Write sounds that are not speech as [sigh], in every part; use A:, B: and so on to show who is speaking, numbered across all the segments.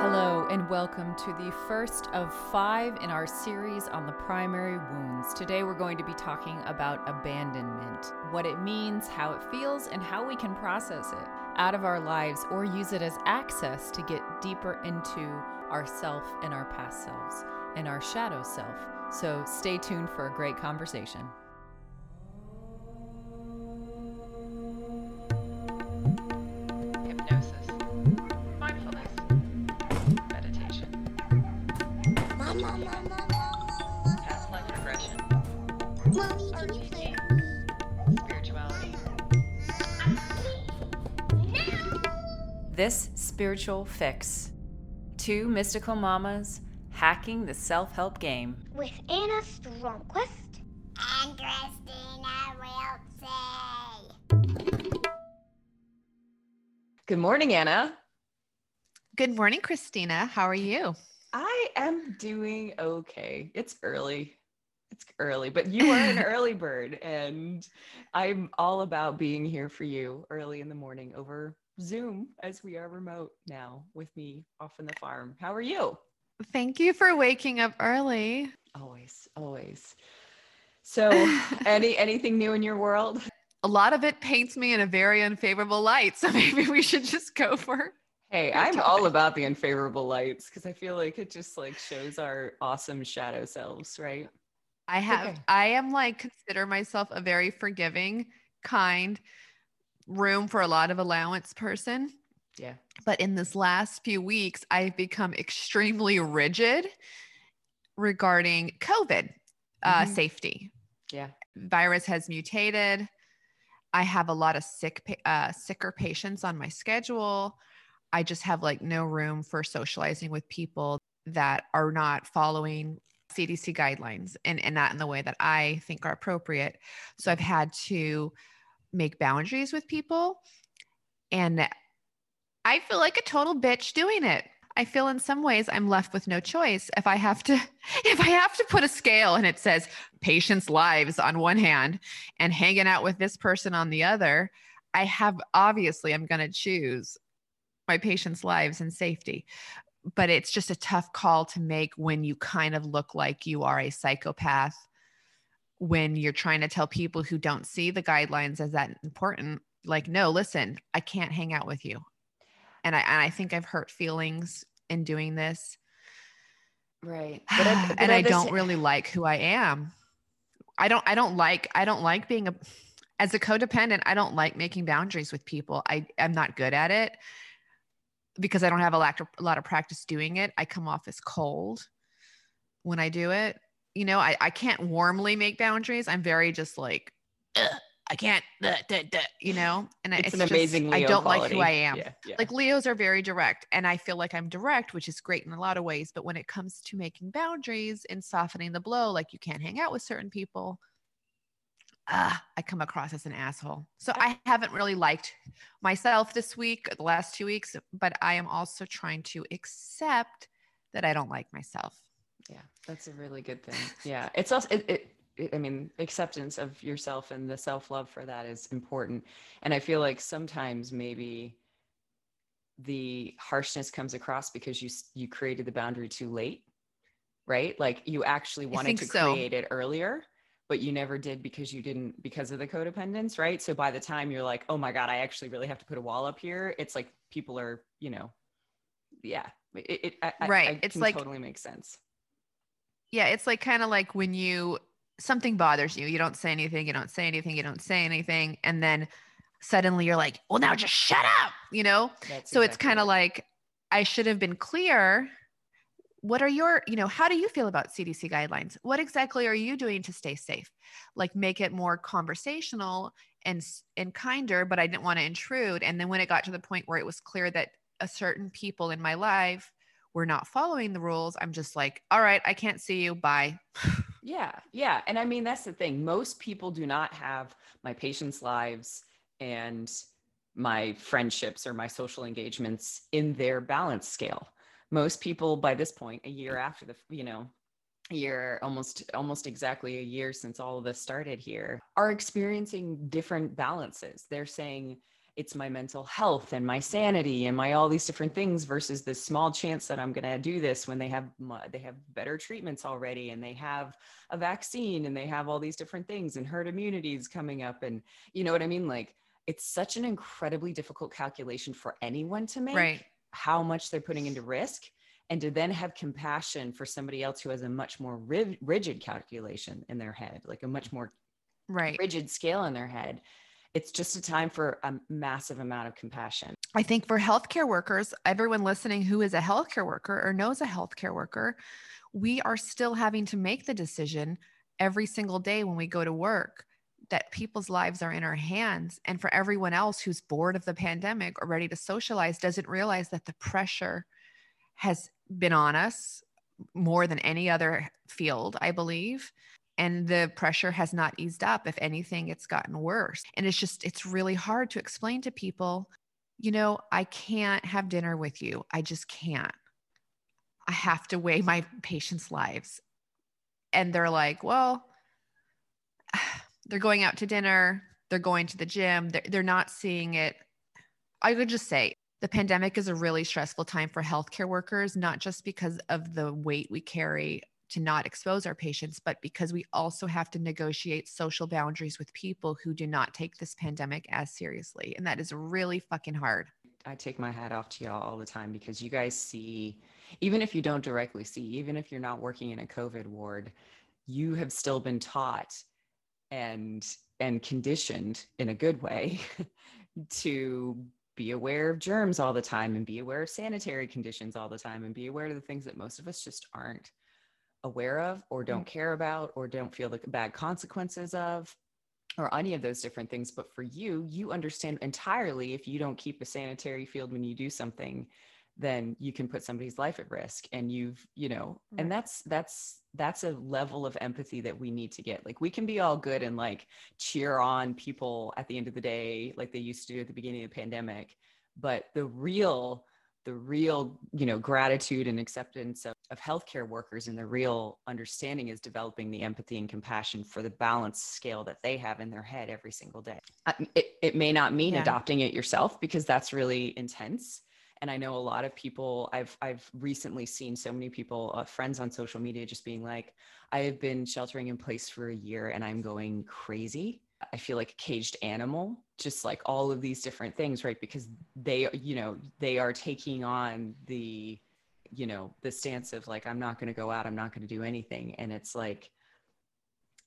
A: Hello, and welcome to the first of five in our series on the primary wounds. Today, we're going to be talking about abandonment, what it means, how it feels, and how we can process it out of our lives or use it as access to get deeper into ourself and our past selves and our shadow self. So, stay tuned for a great conversation. This spiritual fix. Two mystical mamas hacking the self help game.
B: with Anna Stromquist and Christina Wiltsey.
C: Good morning, Anna.
D: Good morning, Christina. How are you?
C: I am doing okay. It's early. It's early, but you are an early bird, and I'm all about being here for you early in the morning over Zoom as we are remote now with me off in the farm. How are you?
E: Thank you for waking up early.
C: Always, always. So, [laughs] any anything new in your world?
E: A lot of it paints me in a very unfavorable light. So [laughs] maybe we should just go for
C: Hey, I'm all about the unfavorable lights because I feel like it just like shows our awesome shadow selves, right?
E: I have
C: okay.
E: I am like consider myself a very forgiving, kind, room for a lot of allowance person.
C: Yeah.
E: But in this last few weeks, I've become extremely rigid regarding COVID uh,
C: Mhm.
E: safety.
C: Yeah.
E: virus has mutated. I have a lot of sick, uh, sicker patients on my schedule. I just have like no room for socializing with people that are not following CDC guidelines and, and not in the way that I think are appropriate. So I've had to make boundaries with people. And I feel like a total bitch doing it. I feel in some ways I'm left with no choice. If I have to, [laughs] if I have to put a scale and it says patients' lives on one hand and hanging out with this person on the other, I have obviously I'm going to choose my patients' lives and safety. But it's just a tough call to make when you kind of look like you are a psychopath, when you're trying to tell people who don't see the guidelines as that important, like, no, listen, I can't hang out with you. And I, and I think I've hurt feelings in doing this
C: Right. [sighs]
E: and I don't really like who I am. I don't I don't like I don't like being a as a codependent, I don't like making boundaries with people. i I am not good at it because I don't have a lot, of, a lot of practice doing it. I come off as cold when I do it. You know, I, I can't warmly make boundaries. I'm very just like, I can't, duh, duh, duh," you know, and I-
C: it's, an
E: just-
C: amazing
E: I don't like who. I am
C: Yeah, yeah.
E: like leos are very direct and i feel like i'm direct which is great in a lot of ways but when it comes to making boundaries and softening the blow like you can't hang out with certain people ah, i come across as an asshole so i haven't really liked myself this week the last two weeks but i am also trying to accept that i don't like myself
C: yeah, that's a really good thing. Yeah, it's also it, it, it. I mean, acceptance of yourself and the self love for that is important. And I feel like sometimes maybe the harshness comes across because you you created the boundary too late, right? Like you actually wanted to
E: so.
C: create it earlier, but you never did because you didn't because of the codependence, right? So by the time you're like, oh my god, I actually really have to put a wall up here. It's like people are, you know, yeah. It, it I- I-
E: Right.
C: I
E: It's
C: can
E: like-
C: totally makes sense.
E: Yeah, it's like kind of like when you something bothers you, you don't say anything, you don't say anything, you don't say anything, and then suddenly you're like, "Well, now just shut up," you know?
C: That's
E: so it's kind of
C: it.
E: like I should have been clear. What are your, you know, how do you feel about CDC guidelines? What exactly are you doing to stay safe? Like make it more conversational and and kinder, but I didn't want to intrude. And then when it got to the point where it was clear that a certain people in my life were not following the rules, I'm just like, all right, I can't see you. Bye. [laughs]
C: Yeah, yeah. And I mean, that's the thing. Most people do not have my patients' lives and my friendships or my social engagements in their balance scale. Most people by this point, a year mm. after the, you know, a year almost almost exactly a year since all of this started here are experiencing different balances. They're saying it's my mental health and my sanity and my all these different things versus the small chance that I'm going to do this when they have they have better treatments already and they have a vaccine and they have all these different things and herd immunities coming up and you know what I mean like it's such an incredibly difficult calculation for anyone to make
E: Right.
C: How much they're putting into risk and to then have compassion for somebody else who has a much more ri- rigid calculation in their head like a much more
E: Right.
C: rigid scale in their head it's just a time for a massive amount of compassion
E: I think for healthcare workers, everyone listening who is a healthcare worker or knows a healthcare worker, we are still having to make the decision every single day when we go to work that people's lives are in our hands. And for everyone else who's bored of the pandemic or ready to socialize, doesn't realize that the pressure has been on us more than any other field, I believe. And the pressure has not eased up. If anything, it's gotten worse. And it's just, it's really hard to explain to people you know, I can't have dinner with you. I just can't. I have to weigh my patients' lives. And they're like, well, they're going out to dinner, they're going to the gym, they're, they're not seeing it. I would just say the pandemic is a really stressful time for healthcare workers, not just because of the weight we carry to not expose our patients, but because we also have to negotiate social boundaries with people who do not take this pandemic as seriously. And that is really fucking hard.
C: I take my hat off to y'all all the time because you guys see, even if you don't directly see, even if you're not working in a COVID ward, you have still been taught and and conditioned in a good way [laughs] to be aware of germs all the time and be aware of sanitary conditions all the time and be aware of the things that most of us just aren't aware of or don't mm. care about or don't feel the bad consequences of or any of those different things. But for you you understand entirely if you don't keep a sanitary field when you do something then you can put somebody's life at risk and you've you know
E: Right.
C: and that's that's that's a level of empathy that we need to get like we can be all good and like cheer on people at the end of the day like they used to do at the beginning of the pandemic but the real the real you know gratitude and acceptance of, of healthcare workers and the real understanding is developing the empathy and compassion for the balance scale that they have in their head every single day it, it may not mean
E: Yeah.
C: adopting it yourself because that's really intense and i know a lot of people i've i've recently seen so many people uh, friends on social media just being like i have been sheltering in place for a year and i'm going crazy. I feel like a caged animal just like all of these different things right? Because they you know they are taking on the you know the stance of like i'm not going to go out i'm not going to do anything. And it's like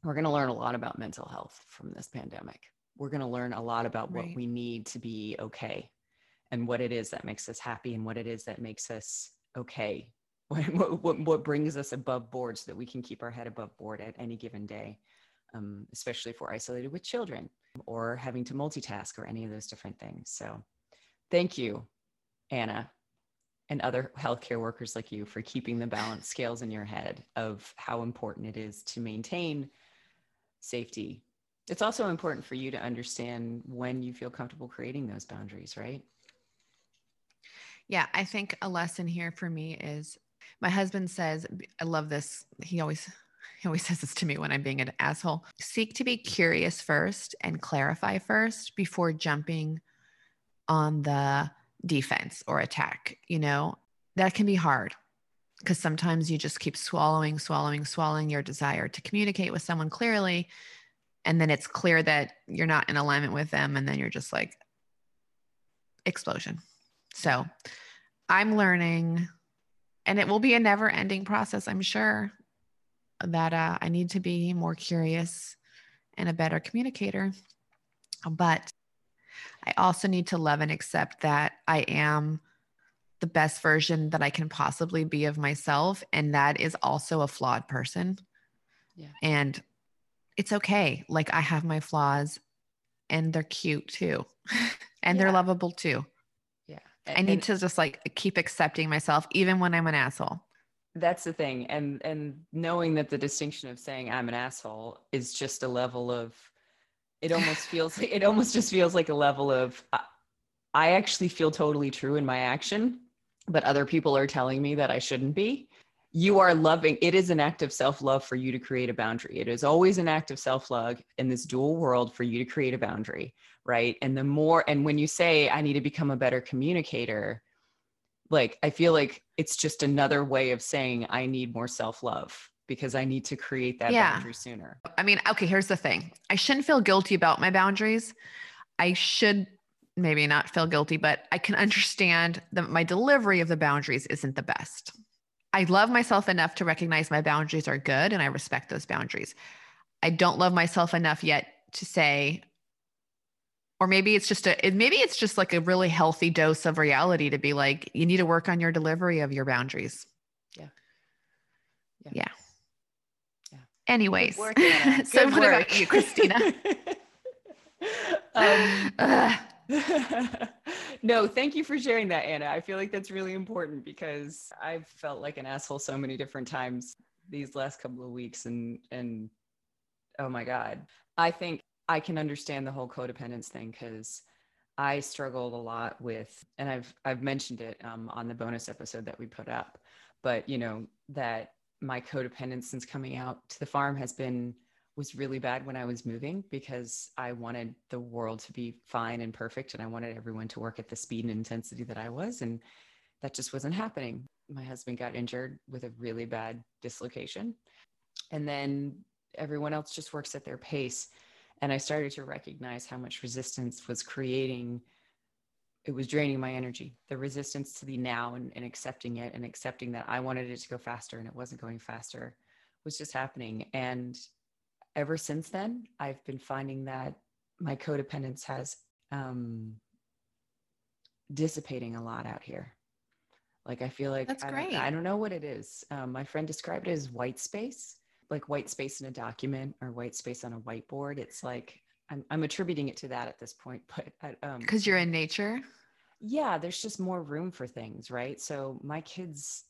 C: we're going to learn a lot about mental health from this pandemic. We're going to learn a lot about what we need to be okay and what it is that makes us happy and what it is that makes us okay. [laughs] What, what, what brings us above board so that we can keep our head above board at any given day um, especially if we're isolated with children or having to multitask or any of those different things. So thank you anna and other healthcare workers like you for keeping the balance scales in your head of how important it is to maintain safety. It's also important for you to understand when you feel comfortable creating those boundaries right
E: Yeah, I think a lesson here for me is my husband says, I love this. He always he always [laughs] says this to me when I'm being an asshole. Seek to be curious first and clarify first before jumping on the defense or attack, you know? That can be hard because sometimes you just keep swallowing, swallowing, swallowing your desire to communicate with someone clearly and then it's clear that you're not in alignment with them and then you're just like explosion. So, I'm learning, and it will be a never ending process, I'm sure. that uh, I need to be more curious and a better communicator. But I also need to love and accept that I am the best version that I can possibly be of myself. And that is also a flawed person.
C: Yeah.
E: And it's okay. Like I have my flaws and they're cute too. [laughs] and they're lovable too. I need to just like keep accepting myself even when I'm an asshole.
C: that's the thing and and knowing that the distinction of saying i'm an asshole is just a level of it almost feels [laughs] it almost just feels like a level of I, I actually feel totally true in my action but other people are telling me that i shouldn't be. You are loving it is an act of self-love for you to create a boundary. It is always an act of self-love in this dual world for you to create a boundary right and the more and when you say i need to become a better communicator like i feel like it's just another way of saying i need more self-love because i need to create that
E: Yeah.
C: boundary sooner
E: I mean, okay, here's the thing I shouldn't feel guilty about my boundaries. I should maybe not feel guilty, but I can understand that my delivery of the boundaries isn't the best. I love myself enough to recognize my boundaries are good and I respect those boundaries. I don't love myself enough yet to say, or maybe it's just a, maybe it's just like a really healthy dose of reality to be like, you need to work on your delivery of your boundaries.
C: Yeah. Yeah.
E: Yeah.
C: Yeah.
E: Anyways,
C: work, [laughs]
E: so
C: Good
E: what
C: work.
E: about you, Christina? [laughs]
C: um, [laughs] no, thank you for sharing that, Anna. I feel like that's really important because I've felt like an asshole so many different times these last couple of weeks and and oh my god. I think I can understand the whole codependence thing cuz I struggled a lot with and I've I've mentioned it um, on the bonus episode that we put up, but you know that my codependence since coming out to the farm has been was really bad when I was moving because I wanted the world to be fine and perfect and I wanted everyone to work at the speed and intensity that I was and that just wasn't happening. My husband got injured with a really bad dislocation and then everyone else just works at their pace and I started to recognize how much resistance was creating it was draining my energy the resistance to the now and, and accepting it and accepting that i wanted it to go faster and it wasn't going faster was just happening. And ever since then i've been finding that my codependence has um dissipating a lot out here. Like i feel like
E: That's
C: I,
E: great.
C: Don't, I don't know what it is. Um, my friend described it as white space like white space in a document or white space on a whiteboard it's like i'm, I'm attributing it to that at this point [laughs] but um,
E: because you're in nature.
C: yeah there's just more room for things right so my kids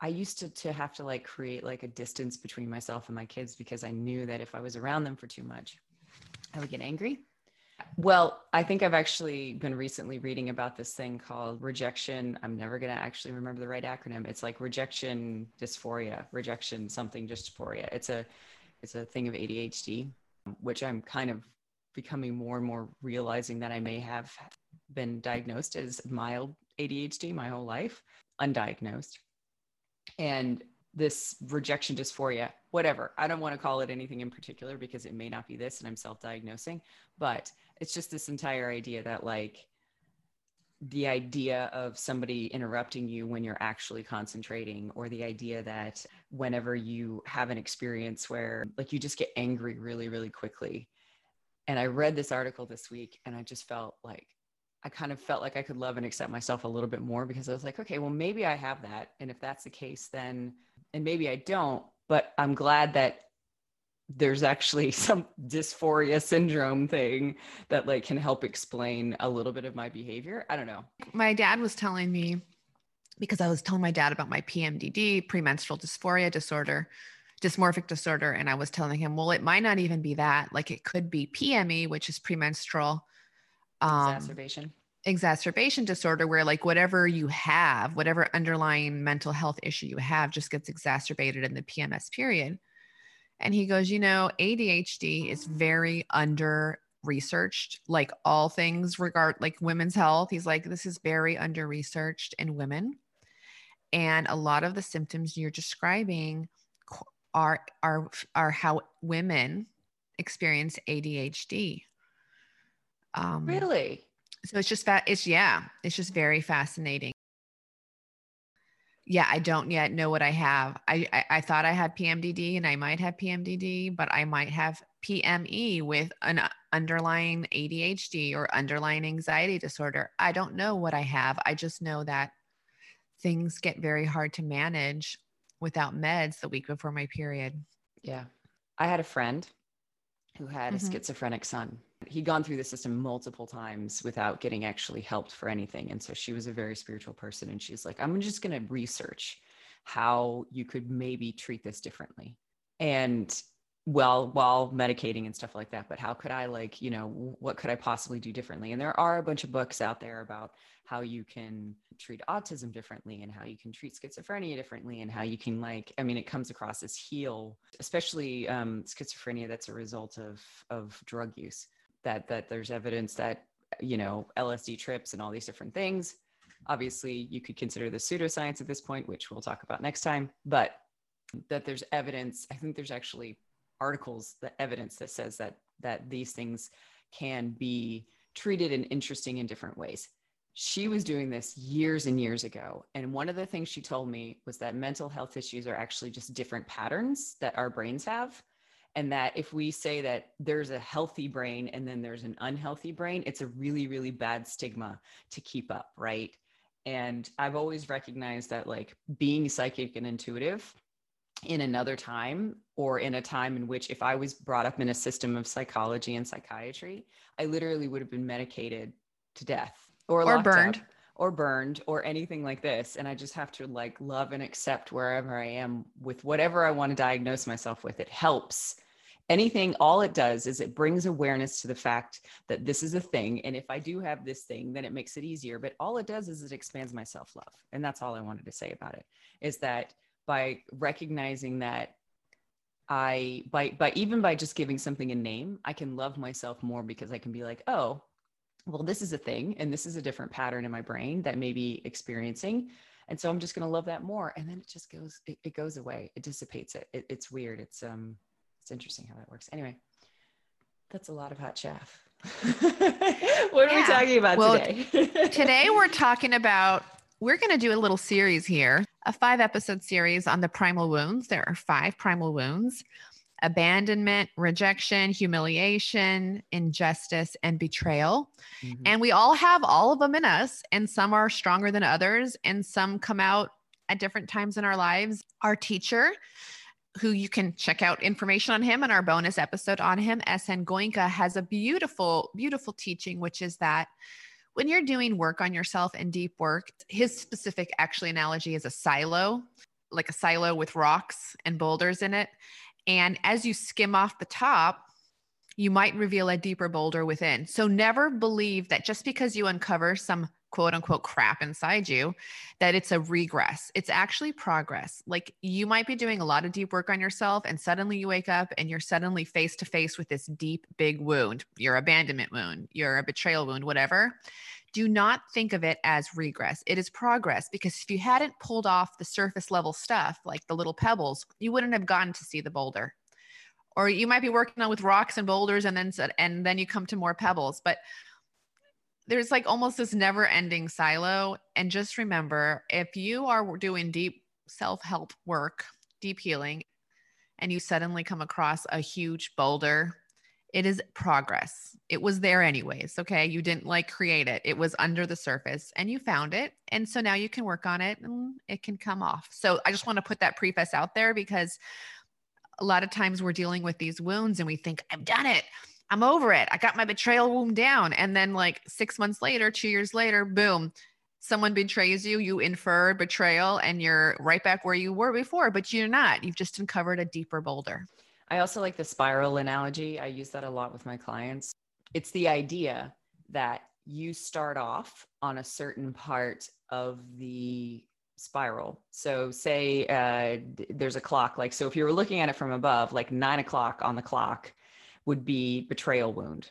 C: i used to to have to like create like a distance between myself and my kids because i knew that if i was around them for too much i would get angry well i think i've actually been recently reading about this thing called rejection. I'm never going to actually remember the right acronym. It's like rejection dysphoria rejection something dysphoria. It's a it's a thing of adhd which i'm kind of becoming more and more realizing that i may have been diagnosed as mild ADHD my whole life, undiagnosed. And this rejection dysphoria, whatever. I don't want to call it anything in particular because it may not be this and I'm self diagnosing, but it's just this entire idea that, like, the idea of somebody interrupting you when you're actually concentrating, or the idea that whenever you have an experience where, like, you just get angry really, really quickly. And I read this article this week and I just felt like, I kind of felt like I could love and accept myself a little bit more because I was like, okay, well, maybe I have that. And if that's the case, then, and maybe I don't, but I'm glad that there's actually [laughs] some dysphoria syndrome thing that like can help explain a little bit of my behavior. I don't know.
E: My dad was telling me because I was telling my dad about my PMDD, premenstrual dysphoria disorder, dysmorphic disorder, and I was telling him, well, it might not even be that. Like it could be PME, which is premenstrual um,
C: Exacerbation.
E: Exacerbation disorder where like whatever you have whatever underlying mental health issue you have just gets exacerbated in the pms period. And he goes you know adhd is very under researched like all things regard like women's health. He's like this is very under researched in women. And a lot of the symptoms you're describing are are are how women experience adhd um
C: Really?
E: So it's just that it's yeah, it's just very fascinating. Yeah, I don't yet know what I have. I, I I thought I had PMDD and I might have PMDD, but I might have PME with an uh, underlying ADHD or underlying anxiety disorder. I don't know what I have. I just know that things get very hard to manage without meds the week before my period.
C: Yeah. I had a friend who had
E: Mhm.
C: a schizophrenic son. He'd gone through the system multiple times without getting actually helped for anything. And so she was a very spiritual person. And she's like, I'm just going to research how you could maybe treat this differently. And well, while medicating and stuff like that, but how could I, like, you know, what could I possibly do differently? And there are a bunch of books out there about how you can treat autism differently and how you can treat schizophrenia differently and how you can like i mean it comes across as heal especially um, schizophrenia that's a result of of drug use that that there's evidence that you know lsd trips and all these different things obviously you could consider the pseudoscience at this point which we'll talk about next time but that there's evidence i think there's actually articles that evidence that says that that these things can be treated in interesting and different ways she was doing this years and years ago. And one of the things she told me was that mental health issues are actually just different patterns that our brains have. And that if we say that there's a healthy brain and then there's an unhealthy brain, it's a really, really bad stigma to keep up. Right. And I've always recognized that, like, being psychic and intuitive in another time or in a time in which if I was brought up in a system of psychology and psychiatry, I literally would have been medicated to death or,
E: Or
C: locked up
E: burned.
C: Or burned or anything like this and i just have to like love and accept wherever i am with whatever i want to diagnose myself with. It helps. Anything all it does is it brings awareness to the fact that this is a thing and if i do have this thing then it makes it easier but all it does is it expands my self-love and that's all i wanted to say about it is that by recognizing that i by by even by just giving something a name i can love myself more because i can be like oh well, this is a thing and this is a different pattern in my brain that may be experiencing. And so I'm just going to love that more. And then it just goes, it, it goes away. It dissipates it. it. It's weird. It's, um, it's interesting how that works. Anyway, that's a lot of hot chaff. [laughs] what are we talking about
E: Well,
C: today? [laughs]
E: Today we're talking about we're going to do a little series here, a five episode series on the primal wounds. There are five primal wounds abandonment, rejection, humiliation, injustice, and betrayal.
C: Mhm.
E: And we all have all of them in us, and some are stronger than others, and some come out at different times in our lives. Our teacher, who you can check out information on him in our bonus episode on him, SN Goenka, has a beautiful, beautiful teaching, which is that when you're doing work on yourself and deep work, his specific actually analogy is a silo, like a silo with rocks and boulders in it. And as you skim off the top, you might reveal a deeper boulder within. So never believe that just because you uncover some quote unquote crap inside you, that it's a regress. It's actually progress. Like you might be doing a lot of deep work on yourself, and suddenly you wake up and you're suddenly face to face with this deep, big wound, your abandonment wound, your betrayal wound, whatever. Do not think of it as regress. It is progress because if you hadn't pulled off the surface level stuff, like the little pebbles, you wouldn't have gotten to see the boulder or you might be working on with rocks and boulders and then and then you come to more pebbles but there's like almost this never ending silo and just remember if you are doing deep self-help work deep healing and you suddenly come across a huge boulder it is progress it was there anyways okay you didn't like create it it was under the surface and you found it and so now you can work on it and it can come off so i just want to put that preface out there because a lot of times we're dealing with these wounds and we think, I've done it. I'm over it. I got my betrayal wound down. And then, like six months later, two years later, boom, someone betrays you. You infer betrayal and you're right back where you were before, but you're not. You've just uncovered a deeper boulder.
C: I also like the spiral analogy. I use that a lot with my clients. It's the idea that you start off on a certain part of the spiral. So, say uh, there's a clock, like, so if you were looking at it from above, like nine o'clock on the clock would be betrayal wound,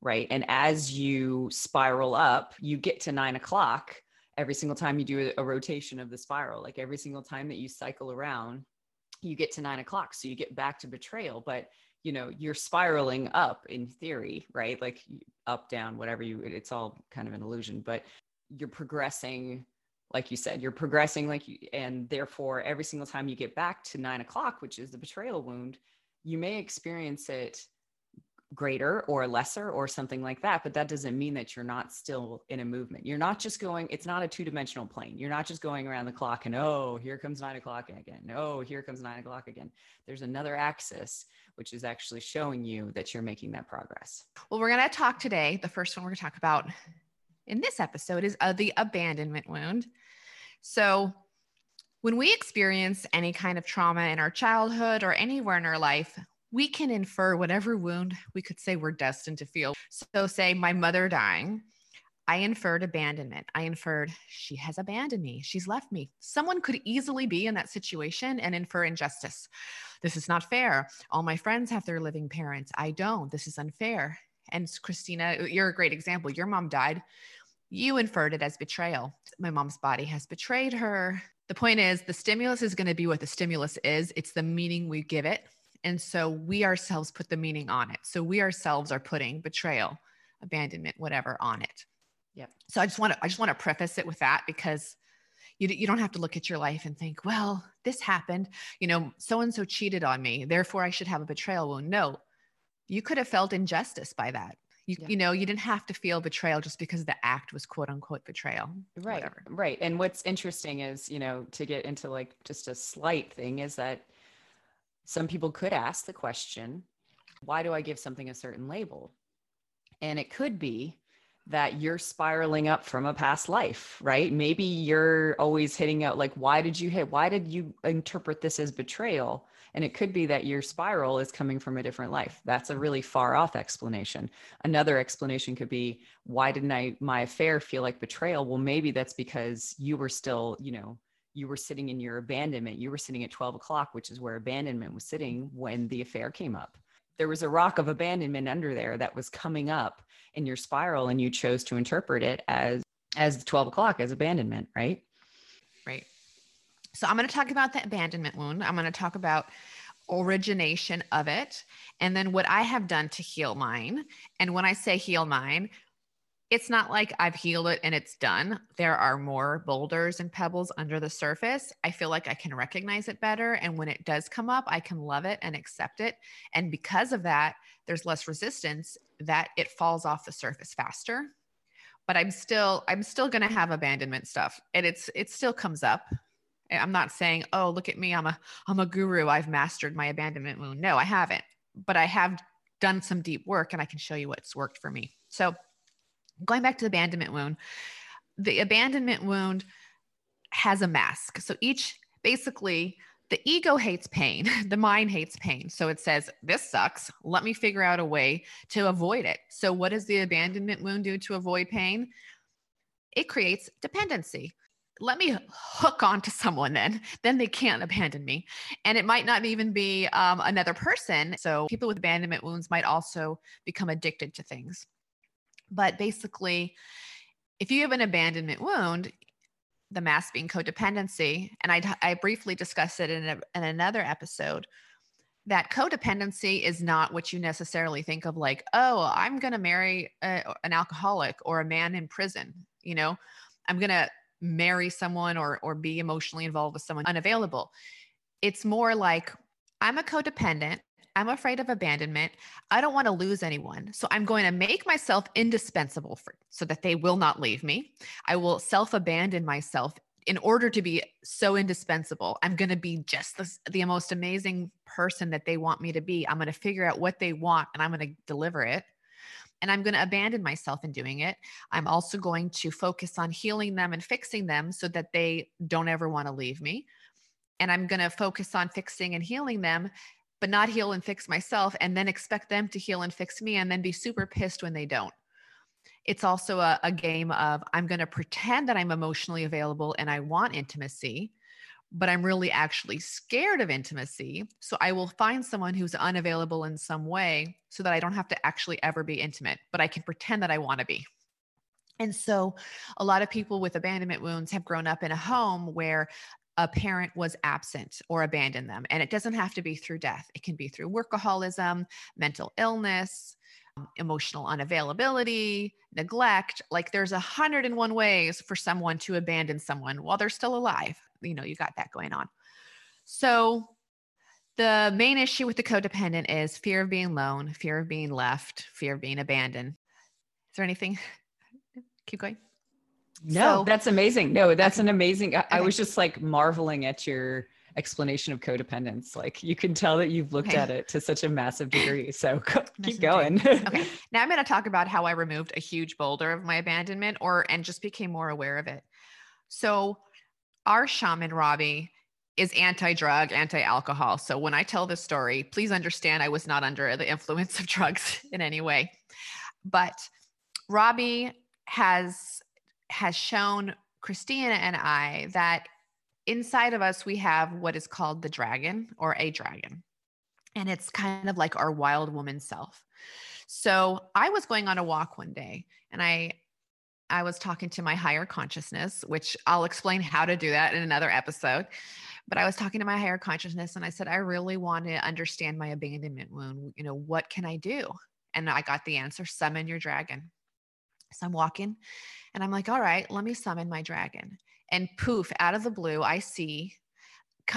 C: right? And as you spiral up, you get to nine o'clock every single time you do a, a rotation of the spiral, like every single time that you cycle around, you get to nine o'clock. So you get back to betrayal, but you know, you're spiraling up in theory, right? Like up, down, whatever you, it's all kind of an illusion, but you're progressing like you said, you're progressing like you, and therefore every single time you get back to nine o'clock, which is the betrayal wound, you may experience it greater or lesser or something like that but that doesn't mean that you're not still in a movement you're not just going it's not a two-dimensional plane you're not just going around the clock and oh here comes nine o'clock again oh here comes nine o'clock again there's another axis which is actually showing you that you're making that progress
E: Well, we're going to talk today. The first one we're going to talk about in this episode is uh, the abandonment wound. So, when we experience any kind of trauma in our childhood or anywhere in our life, we can infer whatever wound we could say we're destined to feel. So, say my mother dying, I inferred abandonment. I inferred she has abandoned me. She's left me. Someone could easily be in that situation and infer injustice. This is not fair. All my friends have their living parents. I don't. This is unfair. And Christina, you're a great example. Your mom died. You inferred it as betrayal. My mom's body has betrayed her. The point is, the stimulus is going to be what the stimulus is, it's the meaning we give it. And so we ourselves put the meaning on it. So we ourselves are putting betrayal, abandonment, whatever on it.
C: Yep.
E: So I just want to I just want to preface it with that because you you don't have to look at your life and think, well, this happened, you know, so and so cheated on me, therefore I should have a betrayal wound. No. You could have felt injustice by that. You,
C: Yeah.
E: you know, you didn't have to feel betrayal just because the act was quote unquote betrayal.
C: right
E: Whatever.
C: right and what's interesting is you know to get into like just a slight thing is that some people could ask the question why do i give something a certain label? And it could be that you're spiraling up from a past life right? Maybe you're always hitting out like why did you hit why did you interpret this as betrayal? And it could be that your spiral is coming from a different life. That's a really far off explanation. Another explanation could be why didn't i my affair feel like betrayal? Well maybe that's because you were still you know you were sitting in your abandonment you were sitting at 12 o'clock which is where abandonment was sitting mm-hmm. when the affair came up there was a rock of abandonment under there that was coming up in your spiral and you chose to interpret it as as 12 o'clock as abandonment right
E: Right. So I'm going to talk about the abandonment wound. I'm going to talk about origination of it and then what I have done to heal mine. And when I say heal mine, it's not like I've healed it and it's done. There are more boulders and pebbles under the surface. I feel like I can recognize it better. And when it does come up, I can love it and accept it. And because of that, there's less resistance that it falls off the surface faster. But I'm still, I'm still gonna have abandonment stuff. And it's it still comes up. I'm not saying, oh, look at me, I'm a I'm a guru. I've mastered my abandonment wound. No, I haven't. But I have done some deep work and I can show you what's worked for me. So going back to the abandonment wound, the abandonment wound has a mask. So each basically the ego hates pain, [laughs] the mind hates pain. So it says, This sucks. Let me figure out a way to avoid it. So, what does the abandonment wound do to avoid pain? It creates dependency. Let me hook onto someone then, then they can't abandon me. And it might not even be um, another person. So, people with abandonment wounds might also become addicted to things. But basically, if you have an abandonment wound, the mask being codependency, and I, I briefly discussed it in, a, in another episode, that codependency is not what you necessarily think of like, oh, I'm going to marry a, an alcoholic or a man in prison. You know, I'm going to marry someone or, or be emotionally involved with someone unavailable. It's more like, I'm a codependent. I'm afraid of abandonment. I don't want to lose anyone. So I'm going to make myself indispensable for so that they will not leave me. I will self-abandon myself in order to be so indispensable. I'm going to be just the, the most amazing person that they want me to be. I'm going to figure out what they want and I'm going to deliver it. And I'm going to abandon myself in doing it. I'm also going to focus on healing them and fixing them so that they don't ever want to leave me. And I'm going to focus on fixing and healing them but not heal and fix myself and then expect them to heal and fix me and then be super pissed when they don't. It's also a, a game of I'm going to pretend that I'm emotionally available and I want intimacy, but I'm really actually scared of intimacy. So I will find someone who's unavailable in some way so that I don't have to actually ever be intimate, but I can pretend that I want to be. And so a lot of people with abandonment wounds have grown up in a home where a parent was absent or abandoned them. And it doesn't have to be through death, it can be through workaholism, mental illness, um, emotional unavailability, neglect. Like there's a hundred and one ways for someone to abandon someone while they're still alive. You know, you got that going on. So the main issue with the codependent is fear of being alone, fear of being left, fear of being abandoned. Is there anything? [laughs] Keep going.
C: No,
E: So-
C: that's amazing. No, that's an amazing. I, I was just like marveling at your explanation of codependence. Like you can tell that you've looked
E: Okay.
C: at it to such a massive degree. So [laughs] go- keep going.
E: Okay. [laughs] Now I'm going to talk about how I removed a huge boulder of my abandonment or and just became more aware of it. So our shaman Robbie is anti-drug, anti-alcohol. So when I tell this story, please understand I was not under the influence of [laughs] drugs in any way. But Robbie has has shown Christina and I that inside of us we have what is called the dragon or a dragon. And it's kind of like our wild woman self. So I was going on a walk one day and I I was talking to my higher consciousness, which I'll explain how to do that in another episode. But I was talking to my higher consciousness and I said, I really want to understand my abandonment wound. You know, what can I do? And I got the answer summon your dragon. So I'm walking and I'm like, all right, let me summon my dragon. And poof, out of the blue, I see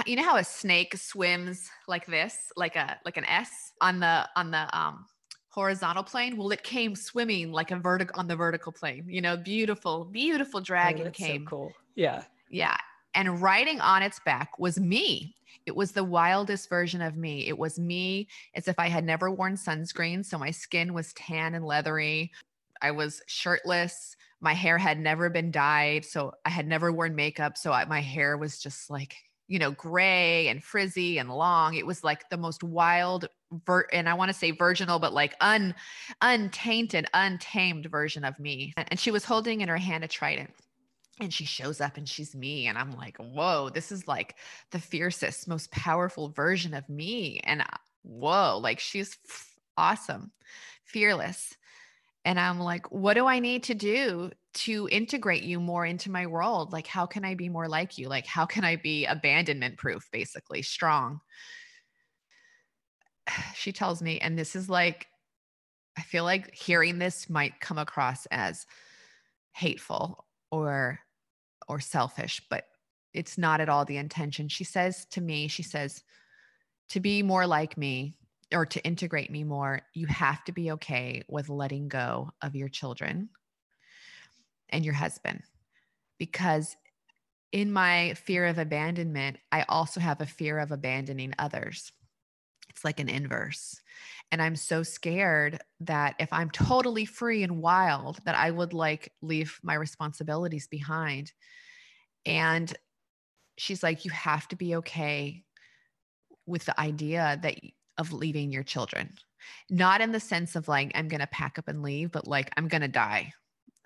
E: you know how a snake swims like this, like a like an S on the on the um horizontal plane? Well, it came swimming like a vertical on the vertical plane. You know, beautiful, beautiful
C: Oh,
E: dragon
C: so
E: came.
C: cool. Yeah.
E: Yeah. And riding on its back was me. It was the wildest version of me. It was me as if I had never worn sunscreen. So my skin was tan and leathery. I was shirtless. My hair had never been dyed. So I had never worn makeup. So I, my hair was just like, you know, gray and frizzy and long. It was like the most wild, ver- and I want to say virginal, but like un, untainted, untamed version of me. And she was holding in her hand a trident and she shows up and she's me and i'm like whoa this is like the fiercest most powerful version of me and whoa like she's awesome fearless and i'm like what do i need to do to integrate you more into my world? Like how can i be more like you? Like how can i be abandonment proof basically strong? [sighs] She tells me and this is like i feel like hearing this might come across as hateful or or selfish but it's not at all the intention. She says to me she says to be more like me or to integrate me more you have to be okay with letting go of your children and your husband. Because in my fear of abandonment i also have a fear of abandoning others. It's like an inverse. And i'm so scared that if i'm totally free and wild that i would like leave my responsibilities behind. And she's like you have to be okay with the idea that of leaving your children. Not in the sense of like i'm going to pack up and leave but like i'm going to die.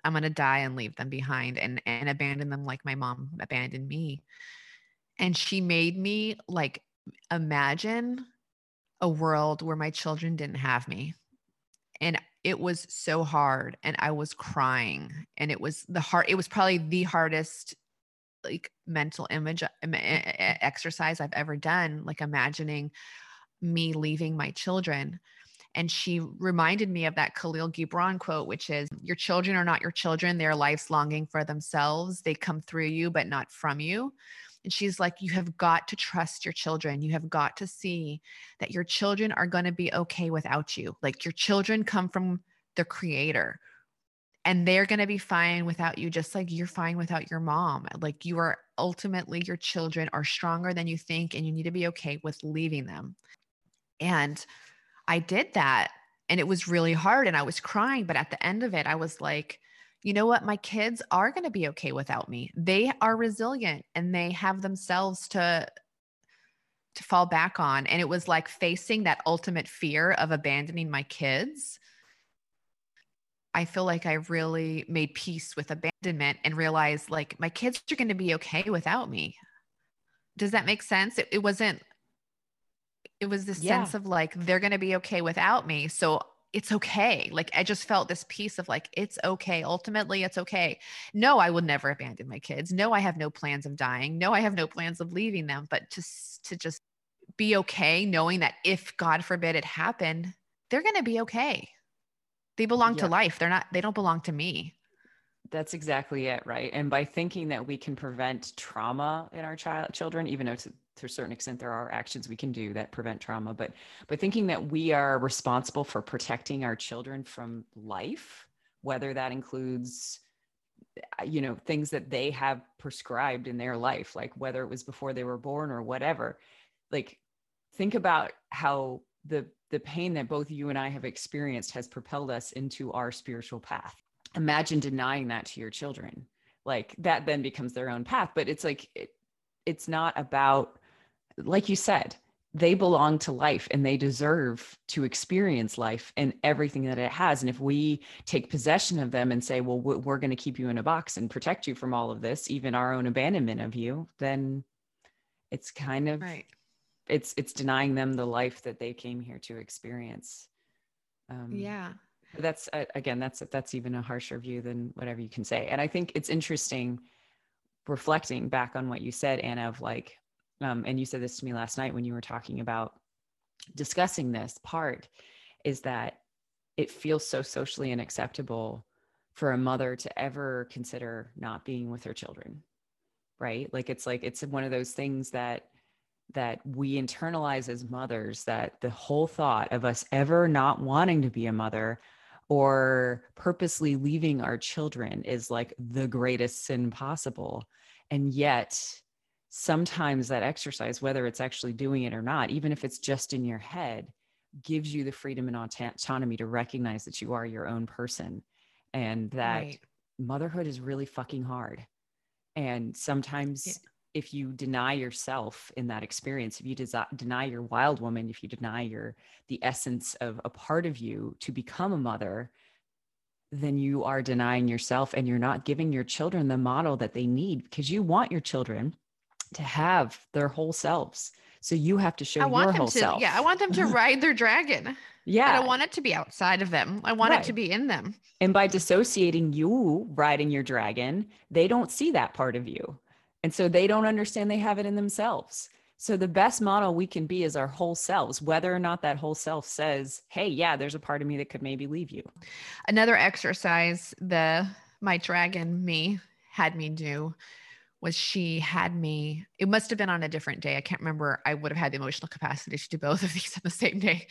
E: I'm going to die and leave them behind and and abandon them like my mom abandoned me. And she made me like imagine a world where my children didn't have me. And it was so hard and i was crying and it was the hard it was probably the hardest like mental image exercise i've ever done like imagining me leaving my children and she reminded me of that Kahlil Gibran quote, which is Your children are not your children. They're life's longing for themselves. They come through you, but not from you. And she's like, You have got to trust your children. You have got to see that your children are going to be okay without you. Like your children come from the creator and they're going to be fine without you, just like you're fine without your mom. Like you are ultimately, your children are stronger than you think, and you need to be okay with leaving them. And I did that. And it was really hard. And I was crying. But at the end of it, I was like, you know what? My kids are going to be okay without me. They are resilient and they have themselves to to fall back on and it was like facing that ultimate fear of abandoning my kids i feel like i really made peace with abandonment and realized like my kids are going to be okay without me does that make sense it, it wasn't it was this
C: Yeah.
E: sense of like they're going to be okay without me so it's okay like i just felt this piece of like it's okay ultimately it's okay no i will never abandon my kids no i have no plans of dying no i have no plans of leaving them but to to just be okay knowing that if god forbid it happened they're going to be okay They belong to life. They're not, they don't belong to me.
C: That's exactly it, right? And by thinking that we can prevent trauma in our child children, even though to, to a certain extent there are actions we can do that prevent trauma, but by thinking that we are responsible for protecting our children from life, whether that includes uh, you know things that they have prescribed in their life like whether it was before they were born or whatever like think about how the the pain that both you and I have experienced has propelled us into our spiritual path. Imagine denying that to your children. Like that then becomes their own path but it's like it, it's not about like you said they belong to life and they deserve to experience life and everything that it has and if we take possession of them and say well we- we're going to keep you in a box and protect you from all of this even our own abandonment of you then it's kind of
E: Right.
C: it's it's denying them the life that they came here to experience um,
E: Yeah.
C: that's uh, again that's that's even a harsher view than whatever you can say and i think it's interesting reflecting back on what you said anna of like um, and you said this to me last night when you were talking about discussing this part is that it feels so socially unacceptable for a mother to ever consider not being with her children right? Like it's like it's one of those things that that we internalize as mothers that the whole thought of us ever not wanting to be a mother or purposely leaving our children is like the greatest sin possible. And yet sometimes that exercise whether it's actually doing it or not even if it's just in your head gives you the freedom and autonomy to recognize that you are your own person and that
E: Right.
C: motherhood is really fucking hard and sometimes
E: Yeah.
C: if you deny yourself in that experience if you desi- deny your wild woman if you deny your the essence of a part of you to become a mother then you are denying yourself and you're not giving your children the model that they need because you want your children to have their whole selves so you have to show
E: I want
C: your
E: them
C: whole
E: to,
C: self
E: yeah, I want them to [laughs] ride their dragon.
C: yeah
E: I don't want it to be outside of them. I want it to be in them.
C: And by dissociating you riding your dragon, they don't see that part of you. And so they don't understand they have it in themselves. So the best model we can be is our whole selves, whether or not that whole self says, hey, yeah, there's a part of me that could maybe leave you.
E: Another exercise the my dragon me had me do was she had me it must have been on a different day i can't remember i would have had the emotional capacity to do both of [laughs] these on the same day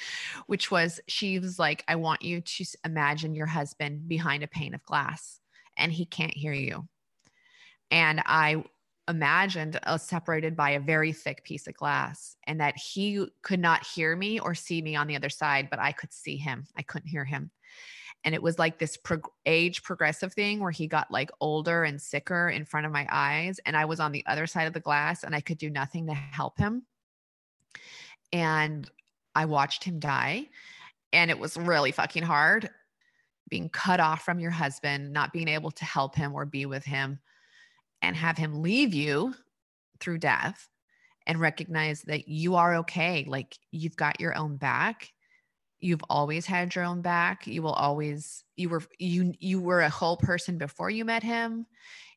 E: which was she was like i want you to imagine your husband behind a pane of glass and he can't hear you. And i imagined us separated by a very thick piece of glass and that he could not hear me or see me on the other side but i could see him i couldn't hear him and it was like this prog- age progressive thing where he got like older and sicker in front of my eyes and i was on the other side of the glass and i could do nothing to help him. And i watched him die and it was really fucking hard being cut off from your husband not being able to help him or be with him and have him leave you through death and recognize that you are okay like you've got your own back you've always had your own back. You will always you were you you were a whole person before you met him.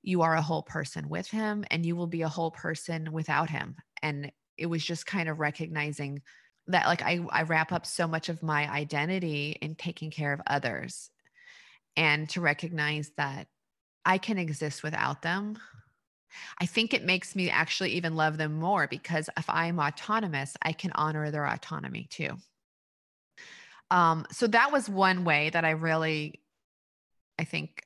E: You are a whole person with him and you will be a whole person without him. And it was just kind of recognizing that like i i wrap up so much of my identity in taking care of others and to recognize that i can exist without them. I think it makes me actually even love them more because if I'm autonomous, I can honor their autonomy too. Um, so that was one way that I really, I think,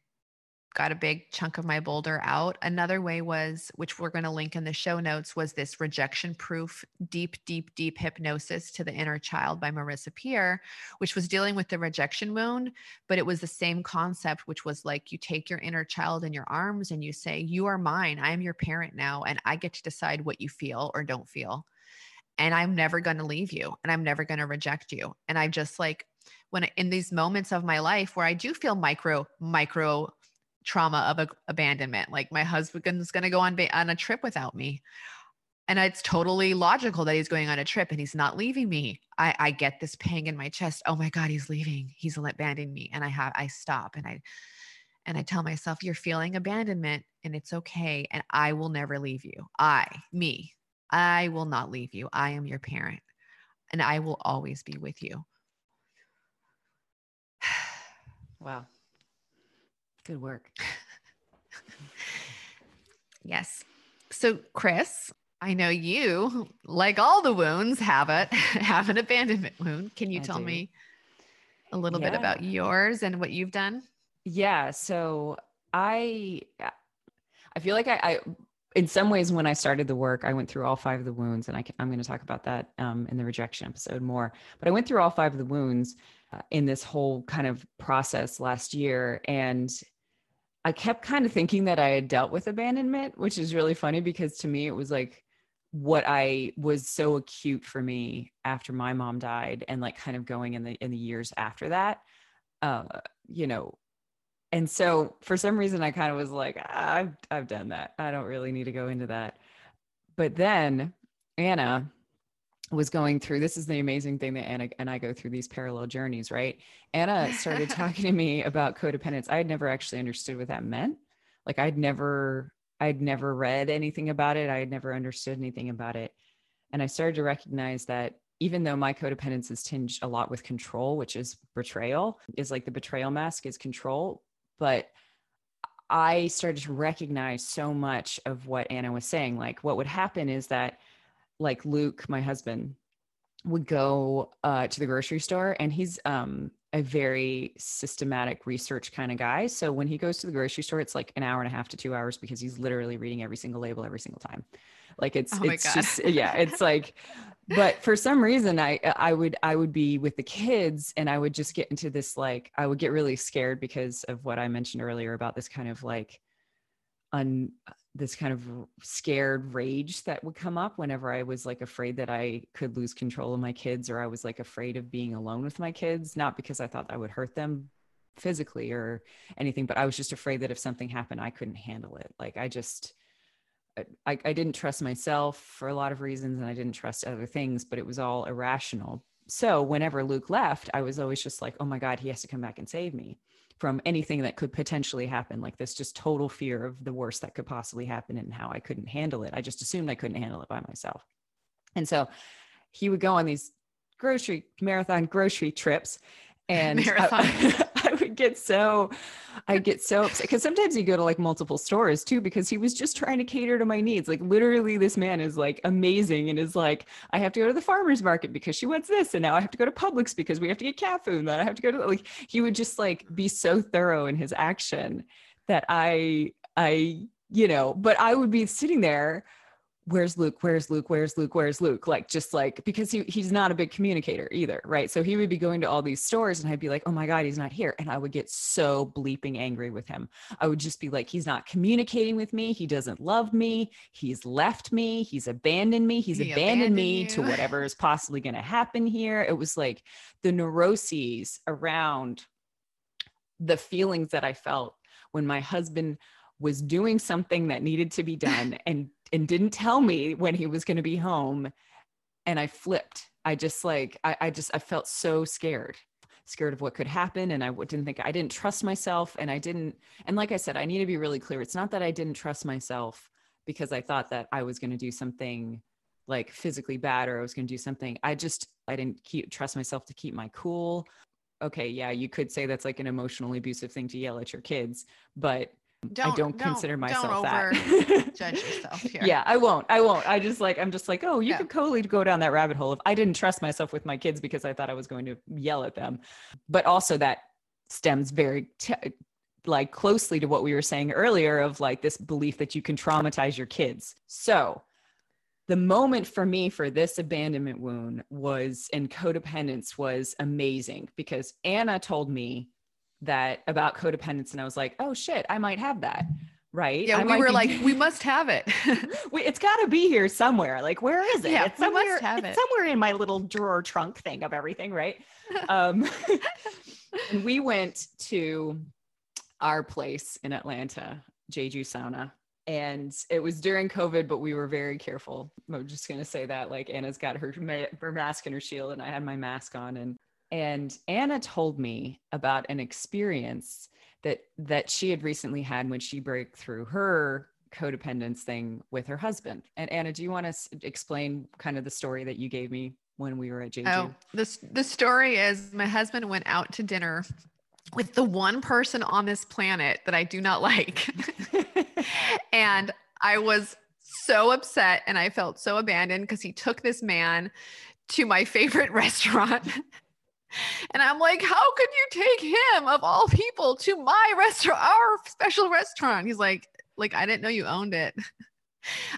E: got a big chunk of my boulder out. Another way was, which we're going to link in the show notes, was this rejection proof, deep, deep, deep hypnosis to the inner child by Marissa Peer, which was dealing with the rejection wound. But it was the same concept, which was like you take your inner child in your arms and you say, You are mine. I am your parent now, and I get to decide what you feel or don't feel and I'm never going to leave you and I'm never going to reject you. And I just like when in these moments of my life where I do feel micro micro trauma of a, abandonment, like my husband's going to go on on a trip without me. And it's totally logical that he's going on a trip and he's not leaving me. I, I get this pang in my chest. Oh my God, he's leaving. He's abandoning me. And I have, I stop and I, and I tell myself, you're feeling abandonment and it's okay. And I will never leave you. I, me, I will not leave you. I am your parent and I will always be with you. [sighs]
C: Wow. Good work.
E: Yes. So, Chris, I know you, like all the wounds, have it, [laughs] have an abandonment wound. Can you
C: I
E: tell
C: do.
E: me a little bit about yours and what you've done?
C: Yeah. So I, I feel like I, I, in some ways, when I started the work, I went through all five of the wounds, and I I'm going to talk about that um, in the rejection episode more. But I went through all five of the wounds uh, in this whole kind of process last year, and I kept kind of thinking that I had dealt with abandonment, which is really funny because to me it was like what I was so acute for me after my mom died, and like kind of going in the in the years after that. Uh, you know, and so for some reason i kind of was like "Ah, i've i've done that. I don't really need to go into that. But then anna was going through this is the amazing thing that anna and i go through these parallel journeys right? Anna started [laughs] talking to me about codependence. I had never actually understood what that meant. Like i'd never i'd never read anything about it. I had never understood anything about it. And i started to recognize that even though my codependence is tinged a lot with control which is betrayal is like the betrayal mask is control but I started to recognize so much of what Anna was saying. Like, what would happen is that, like, Luke, my husband, would go uh, to the grocery store, and he's um, a very systematic research kind of guy. So when he goes to the grocery store, it's like an hour and a half to two hours because he's literally reading every single label every single time. Like it's
E: Oh
C: it's
E: God.
C: just yeah, it's like [laughs] but for some reason I uh, I would I would be with the kids and I would just get into this like I would get really scared because of what I mentioned earlier about this kind of like un uh, this kind of scared rage that would come up whenever I was like afraid that I could lose control of my kids or I was like afraid of being alone with my kids not because I thought I would hurt them physically or anything but I was just afraid that if something happened I couldn't handle it. Like I just Uh, I, I didn't trust myself for a lot of reasons and I didn't trust other things, but it was all irrational. So whenever Luke left, I was always just like, oh my God, he has to come back and save me from anything that could potentially happen. Like this just total fear of the worst that could possibly happen and how I couldn't handle it. I just assumed I couldn't handle it by myself. And so he would go on these grocery marathon grocery trips and [laughs] I- [laughs] I, would get so I get so upset because sometimes you go to like multiple stores too because he was just trying to cater to my needs. Like literally, this man is like amazing and is like, I have to go to the farmer's market because she wants this, and now I have to go to Publix because we have to get cat food. And then I have to go to like he would just like be so thorough in his action that I I you know, but I would be sitting there where's Luke? Where's Luke? Where's Luke? Where's Luke? Like just like because he he's not a big communicator either, right? So he would be going to all these stores and I'd be like, "Oh my god, he's not here." And I would get so bleeping angry with him. I would just be like, "He's not communicating with me. He doesn't love me. He's left me. He's abandoned me. He's
E: He
C: abandoned,
E: abandoned
C: me to [laughs] whatever is possibly going to happen here." It was like the neuroses around the feelings that I felt when my husband was doing something that needed to be done [laughs] and and didn't tell me when he was going to be home. And i flipped. I just like I, I just i felt so scared scared of what could happen. And I didn't think i didn't trust myself. And i didn't and like i said i need to be really clear. It's not that i didn't trust myself because i thought that i was going to do something like physically bad or i was going to do something. I just i didn't keep trust myself to keep my cool. Okay yeah you could say that's like an emotionally abusive thing to yell at your kids but I don't consider myself that.
E: Don't judge yourself [laughs] here.
C: Yeah, I won't. I won't. I just like I'm just like, oh, you
E: Yeah.
C: could totally go down that rabbit hole if I didn't trust myself with my kids because I thought I was going to yell at them. But also that stems very t- like closely to what we were saying earlier of like this belief that you can traumatize your kids. So the moment for me for this abandonment wound was and codependence was amazing because Anna told me that about codependence and I was like, "Oh shit, I might have that." Right?
E: Yeah,
C: I
E: we were
C: be-
E: like, [laughs] we must have it. [laughs]
C: Wait, it's got to be here somewhere. Like, where is it?
E: Yeah,
C: it's
E: we
C: somewhere.
E: have
C: it's somewhere in my little drawer trunk thing of everything, right? um, [laughs] and we went to our place in Atlanta, Jeju Sauna, and it was during COVID, but we were very careful. I'm just gonna say that. Like, Anna's got her, ma- her mask and her shield, and I had my mask on, and and Anna told me about an experience that that she had recently had when she broke through her codependence thing with her husband. And Anna, do you want to s- explain kind of the story that you gave me when we were at Jeju?
E: Oh, this the story is my husband went out to dinner with the one person on this planet that I do not like. [laughs] and I was so upset and I felt so abandoned because he took this man to my favorite [laughs] restaurant. And I'm like, how could you take him of all people to my restaurant, our special restaurant? He's like, like I didn't know you owned it.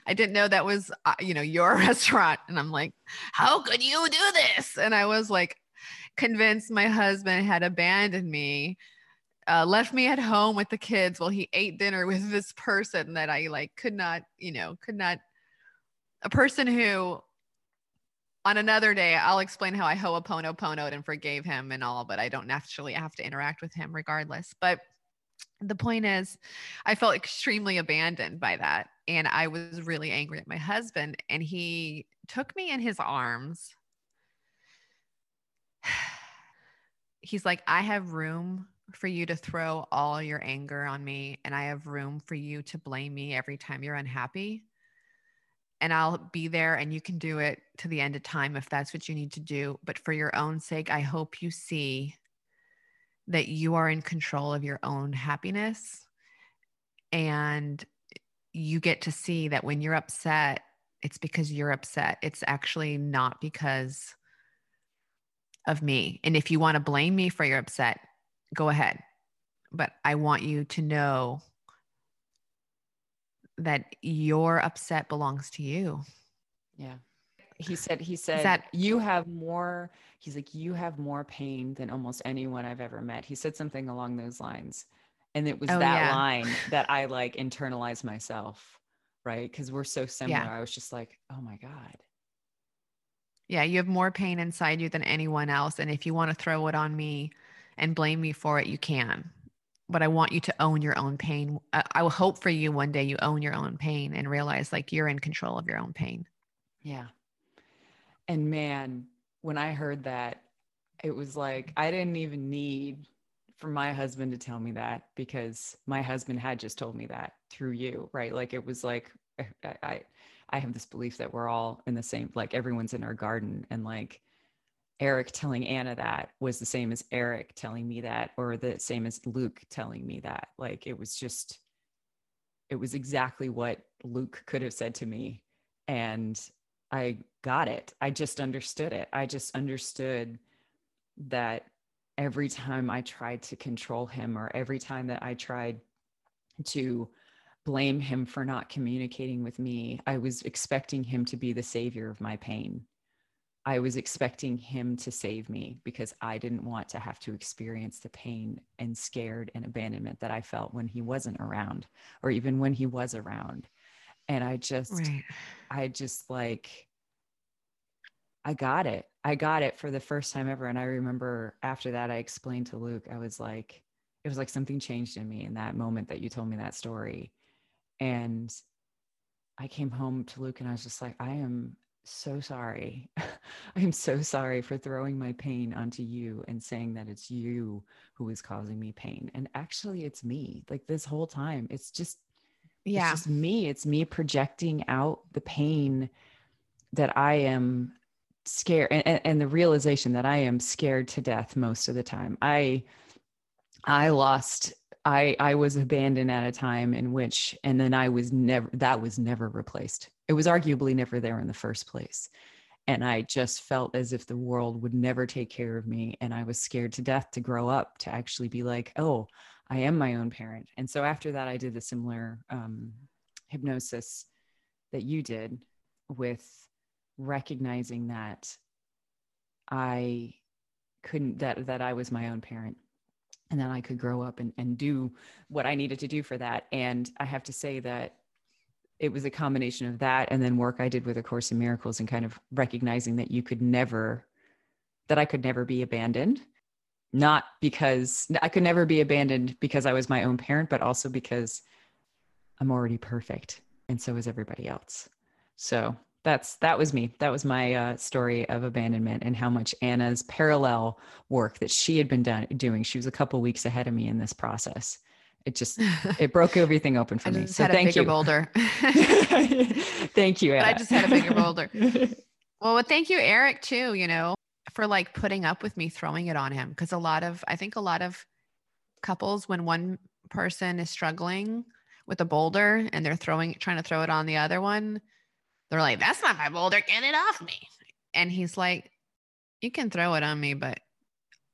E: I didn't know that was, uh, you know, your [laughs] restaurant. And I'm like, how could you do this? And I was like, convinced my husband had abandoned me, uh, left me at home with the kids while he ate dinner with this person that I like could not, you know, could not, a person who on another day, I'll explain how I ho'oponoponoed and forgave him and all, but I don't naturally have to interact with him regardless. But the point is, I felt extremely abandoned by that. And I was really angry at my husband. And he took me in his arms [sighs] he's like, I have room for you to throw all your anger on me, and I have room for you to blame me every time you're unhappy. And I'll be there, and you can do it to the end of time if that's what you need to do. But for your own sake, I hope you see that you are in control of your own happiness. And you get to see that when you're upset, it's because you're upset. It's actually not because of me. And if you want to blame me for your upset, go ahead. But I want you to know that your upset belongs to you.
C: Yeah. He said, he said,
E: that-
C: you have more, he's like, you have more pain than almost anyone I've ever met. He said something along those lines. And it was
E: Oh,
C: that
E: yeah.
C: line [laughs] that I like internalized myself, right? Because we're so similar.
E: Yeah.
C: I was just like, oh my God.
E: Yeah, you have more pain inside you than anyone else. And if you want to throw it on me and blame me for it, you can. But I want you to own your own pain. I, I will hope for you one day you own your own pain and realize like you're in control of your own pain.
C: Yeah. And man, when I heard that, it was like I didn't even need for my husband to tell me that because my husband had just told me that through you, right? Like it was like eh, I I, I have this belief that we're all in the same like everyone's in our garden and like Eric telling Anna that was the same as Eric telling me that or the same as Luke telling me that. Like it was just it was exactly what Luke could have said to me and I got it. I just understood it. I just understood that every time I tried to control him or every time that I tried to blame him for not communicating with me, I was expecting him to be the savior of my pain. I was expecting him to save me because I didn't want to have to experience the pain and scared and abandonment that I felt when he wasn't around or even when he was around. And I just,
E: Right.
C: I just like, I got it. I got it for the first time ever. And I remember after that, I explained to Luke, I was like, it was like something changed in me in that moment that you told me that story. And I came home to Luke and I was just like, I am so sorry. [laughs] I am so sorry for throwing my pain onto you and saying that it's you who is causing me pain. And actually, it's me. Like this whole time, it's just
E: Yeah.
C: it's just me. It's me projecting out the pain that I am scared and, and, and the realization that I am scared to death most of the time. I I lost I I was abandoned at a time in which and then I was never that was never replaced. It was arguably never there in the first place. And I just felt as if the world would never take care of me. And I was scared to death to grow up to actually be like, oh, I am my own parent. And so after that, I did the similar um, hypnosis that you did with recognizing that I couldn't, that, that I was my own parent and that I could grow up and, and do what I needed to do for that. And I have to say that it was a combination of that and then work I did with A Course in Miracles and kind of recognizing that you could never, that I could never be abandoned not because I could never be abandoned because I was my own parent, but also because I'm already perfect and so is everybody else. So that's that was me. That was my uh, story of abandonment and how much Anna's parallel work that she had been done, doing. She was a couple weeks ahead of me in this process. It just [laughs] it broke everything open for
E: I
C: me.
E: just
C: So
E: had a
C: thank
E: bigger
C: you.
E: boulder. [laughs]
C: thank you.
E: I just had a bigger boulder. [laughs] Well, thank you, Eric, too, you know, for like putting up with me throwing it on him. Cause a lot of, I think a lot of couples when one person is struggling with a boulder and they're throwing trying to throw it on the other one they're like that's not my boulder get it off me and he's like you can throw it on me but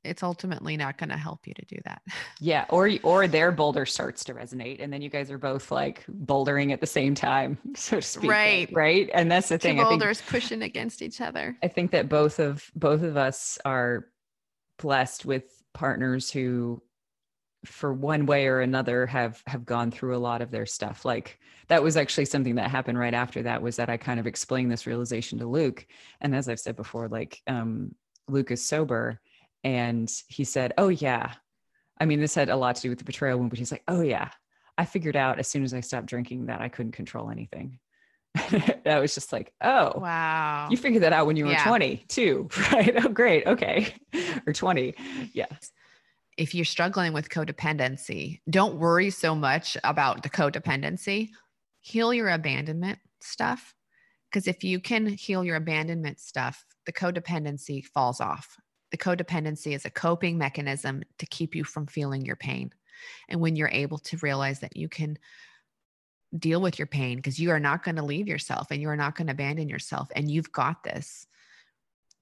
E: it's ultimately not going to help you to do that [laughs]
C: Yeah, or or their boulder starts to resonate, and then you guys are both like bouldering at the same time, [laughs] so to speak.
E: Right.
C: right. And that's the
E: two
C: thing. I think
E: boulders pushing against each other
C: I think that both of both of us are blessed with partners who for one way or another have have gone through a lot of their stuff like that was actually something that happened right after that was that i kind of explained this realization to luke and as i've said before like um luke is sober and he said oh yeah i mean this had a lot to do with the betrayal wound but he's like oh yeah i figured out as soon as i stopped drinking that i couldn't control anything [laughs] i was just like oh
E: wow
C: you figured that out when you were
E: Yeah.
C: 20 too, [laughs] right? Oh, great. Okay. [laughs] or 20. Yeah.
E: if you're struggling with codependency, don't worry so much about the codependency. Heal your abandonment stuff. Because if you can heal your abandonment stuff, the codependency falls off. The codependency is a coping mechanism to keep you from feeling your pain. And when you're able to realize that you can deal with your pain because you are not going to leave yourself and you are not going to abandon yourself and you've got this,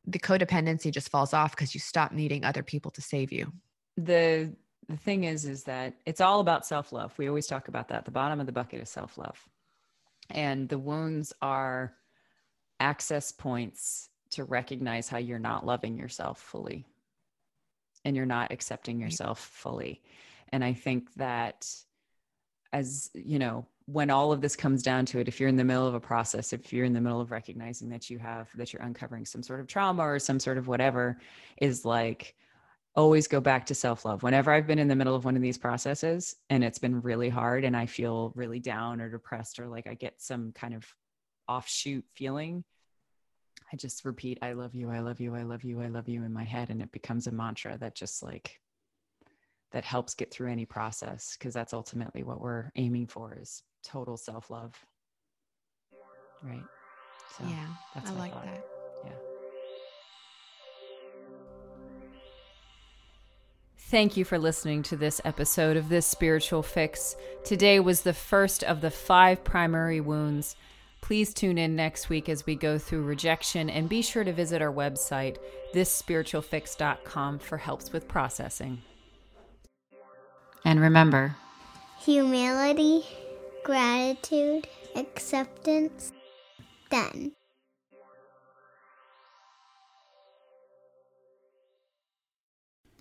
E: the codependency just falls off because you stop needing other people to save you.
C: The the thing is is that it's all about self-love. We always talk about that. The bottom of the bucket is self-love. And the wounds are access points to recognize how you're not loving yourself fully and you're not accepting yourself fully. And I think that as you know when all of this comes down to it if you're in the middle of a process if you're in the middle of recognizing that you have that you're uncovering some sort of trauma or some sort of whatever is like always go back to self-love whenever i've been in the middle of one of these processes and it's been really hard and i feel really down or depressed or like i get some kind of offshoot feeling i just repeat i love you i love you i love you i love you in my head and it becomes a mantra that just like that helps get through any process because that's ultimately what we're aiming for is total self-love right so
E: yeah,
C: that's
E: I
C: what I
E: like that.
C: yeah
A: Thank you for listening to this episode of This Spiritual Fix. Today was the first of the five primary wounds. Please tune in next week as we go through rejection and be sure to visit our website, thisspiritualfix.com, for helps with processing. And remember,
B: Humility, gratitude, acceptance. Done.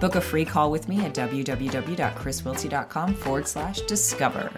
F: book a free call with me at www.chriswilty.com forward slash discover.